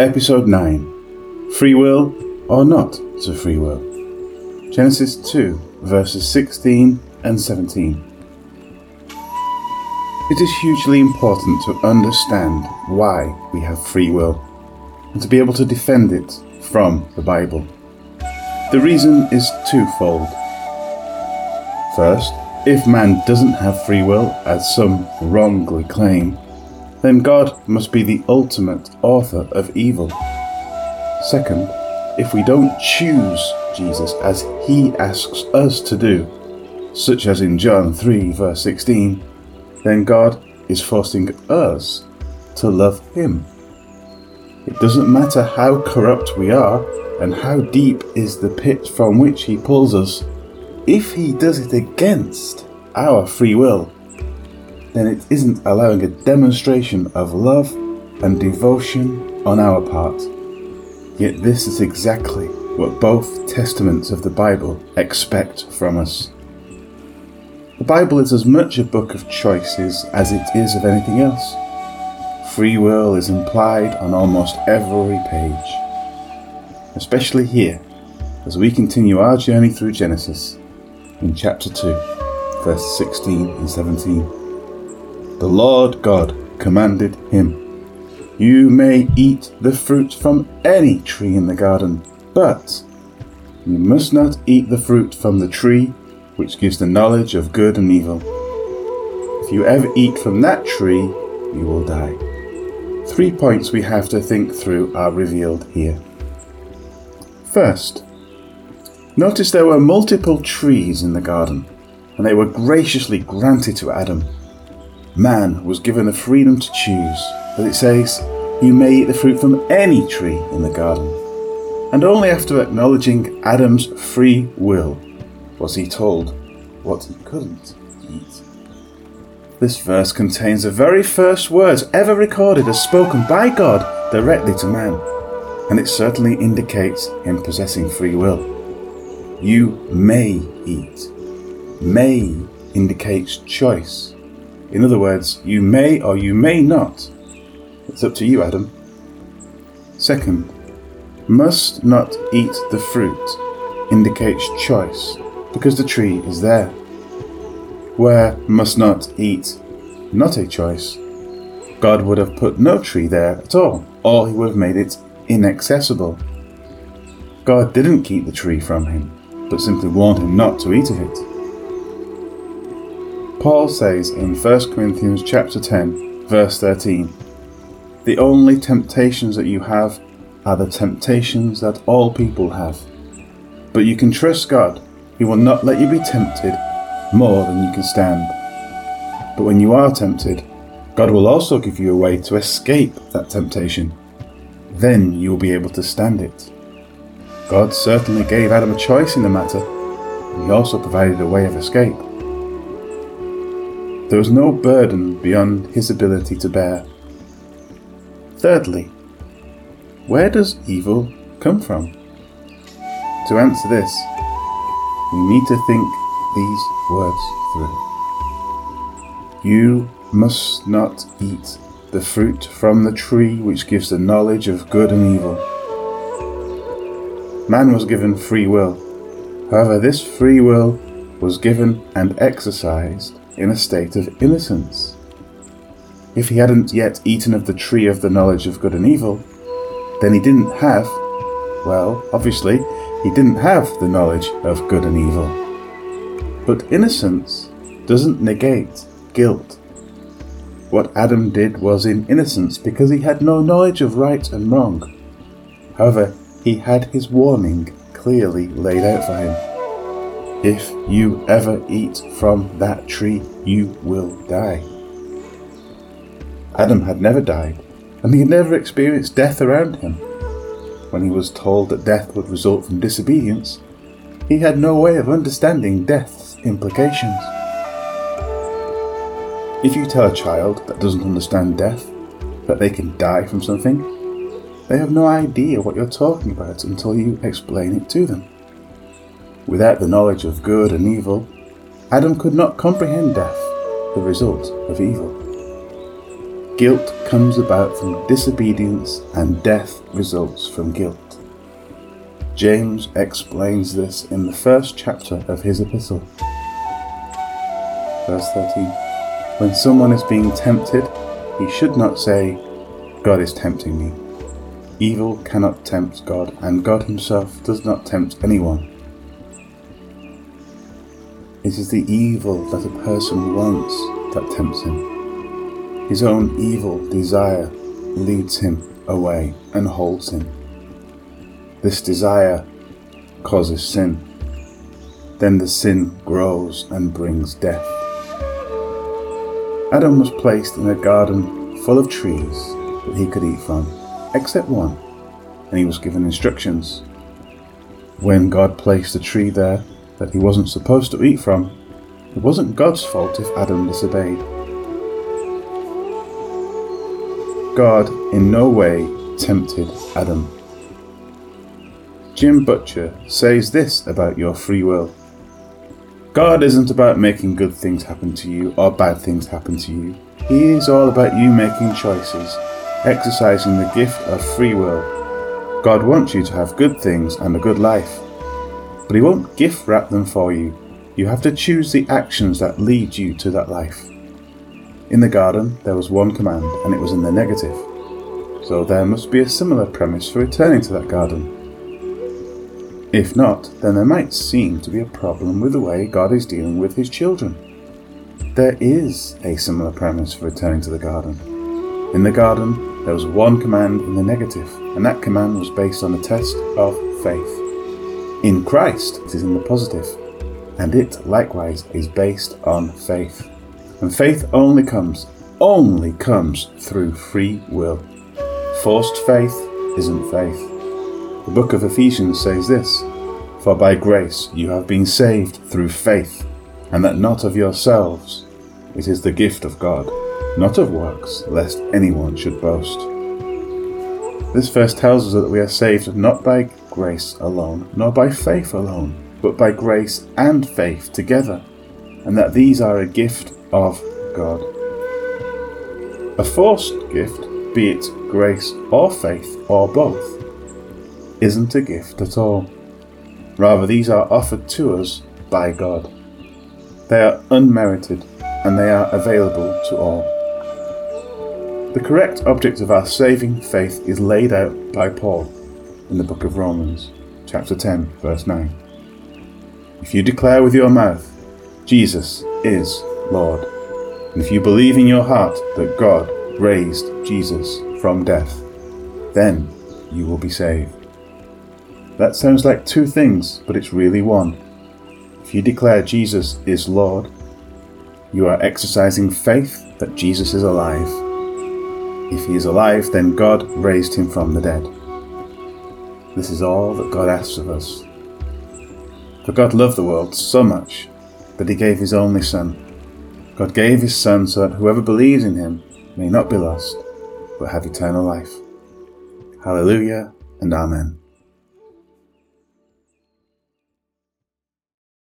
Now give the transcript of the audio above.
Episode 9 Free Will or Not to Free Will. Genesis 2, verses 16 and 17. It is hugely important to understand why we have free will and to be able to defend it from the Bible. The reason is twofold. First, if man doesn't have free will, as some wrongly claim, then God must be the ultimate author of evil. Second, if we don't choose Jesus as he asks us to do, such as in John 3, verse 16, then God is forcing us to love him. It doesn't matter how corrupt we are and how deep is the pit from which he pulls us, if he does it against our free will, then it isn't allowing a demonstration of love and devotion on our part. Yet this is exactly what both testaments of the Bible expect from us. The Bible is as much a book of choices as it is of anything else. Free will is implied on almost every page, especially here as we continue our journey through Genesis in chapter 2, verse 16 and 17 the Lord God commanded him, You may eat the fruit from any tree in the garden, but you must not eat the fruit from the tree which gives the knowledge of good and evil. If you ever eat from that tree, you will die. Three points we have to think through are revealed here. First, notice there were multiple trees in the garden, and they were graciously granted to Adam man was given the freedom to choose, as it says, You may eat the fruit from any tree in the garden. And only after acknowledging Adam's free will was he told what he couldn't eat. This verse contains the very first words ever recorded as spoken by God directly to man, and it certainly indicates him possessing free will. You may eat. May indicates choice. In other words, you may or you may not. It's up to you, Adam. Second, must not eat the fruit indicates choice because the tree is there. Where must not eat not a choice, God would have put no tree there at all, or he would have made it inaccessible. God didn't keep the tree from him, but simply warned him not to eat of it. Paul says in 1 Corinthians chapter 10, verse 13, The only temptations that you have are the temptations that all people have. But you can trust God. He will not let you be tempted more than you can stand. But when you are tempted, God will also give you a way to escape that temptation. Then you will be able to stand it. God certainly gave Adam a choice in the matter. He also provided a way of escape. There was no burden beyond his ability to bear. Thirdly, where does evil come from? To answer this, we need to think these words through. You must not eat the fruit from the tree which gives the knowledge of good and evil. Man was given free will. However, this free will was given and exercised in a state of innocence. If he hadn't yet eaten of the tree of the knowledge of good and evil, then he didn't have, well, obviously, he didn't have the knowledge of good and evil. But innocence doesn't negate guilt. What Adam did was in innocence because he had no knowledge of right and wrong. However, he had his warning clearly laid out for him. If you ever eat from that tree, you will die. Adam had never died, and he had never experienced death around him. When he was told that death would result from disobedience, he had no way of understanding death's implications. If you tell a child that doesn't understand death that they can die from something, they have no idea what you're talking about until you explain it to them. Without the knowledge of good and evil, Adam could not comprehend death, the result of evil. Guilt comes about from disobedience, and death results from guilt. James explains this in the first chapter of his epistle. Verse 13 When someone is being tempted, he should not say, God is tempting me. Evil cannot tempt God, and God Himself does not tempt anyone. It is the evil that a person wants that tempts him. His own evil desire leads him away and holds him. This desire causes sin. Then the sin grows and brings death. Adam was placed in a garden full of trees that he could eat from except one, and he was given instructions. When God placed a tree there that he wasn't supposed to eat from, it wasn't God's fault if Adam disobeyed. God in no way tempted Adam. Jim Butcher says this about your free will God isn't about making good things happen to you or bad things happen to you. He is all about you making choices exercising the gift of free will. God wants you to have good things and a good life, but He won't gift wrap them for you. You have to choose the actions that lead you to that life. In the garden, there was one command, and it was in the negative. So there must be a similar premise for returning to that garden. If not, then there might seem to be a problem with the way God is dealing with His children. There is a similar premise for returning to the garden. In the garden, there was one command in the negative, and that command was based on a test of faith. In Christ, it is in the positive, and it likewise is based on faith. And faith only comes, only comes through free will. Forced faith isn't faith. The book of Ephesians says this For by grace you have been saved through faith, and that not of yourselves, it is the gift of God not of works, lest anyone should boast. This verse tells us that we are saved not by grace alone, nor by faith alone, but by grace and faith together, and that these are a gift of God. A forced gift, be it grace or faith or both, isn't a gift at all. Rather, these are offered to us by God. They are unmerited and they are available to all. The correct object of our saving faith is laid out by Paul in the book of Romans, chapter 10, verse 9. If you declare with your mouth, Jesus is Lord, and if you believe in your heart that God raised Jesus from death, then you will be saved. That sounds like two things, but it's really one. If you declare Jesus is Lord, you are exercising faith that Jesus is alive if he is alive, then God raised him from the dead. This is all that God asks of us. For God loved the world so much that he gave his only Son. God gave his Son so that whoever believes in him may not be lost, but have eternal life. Hallelujah and Amen.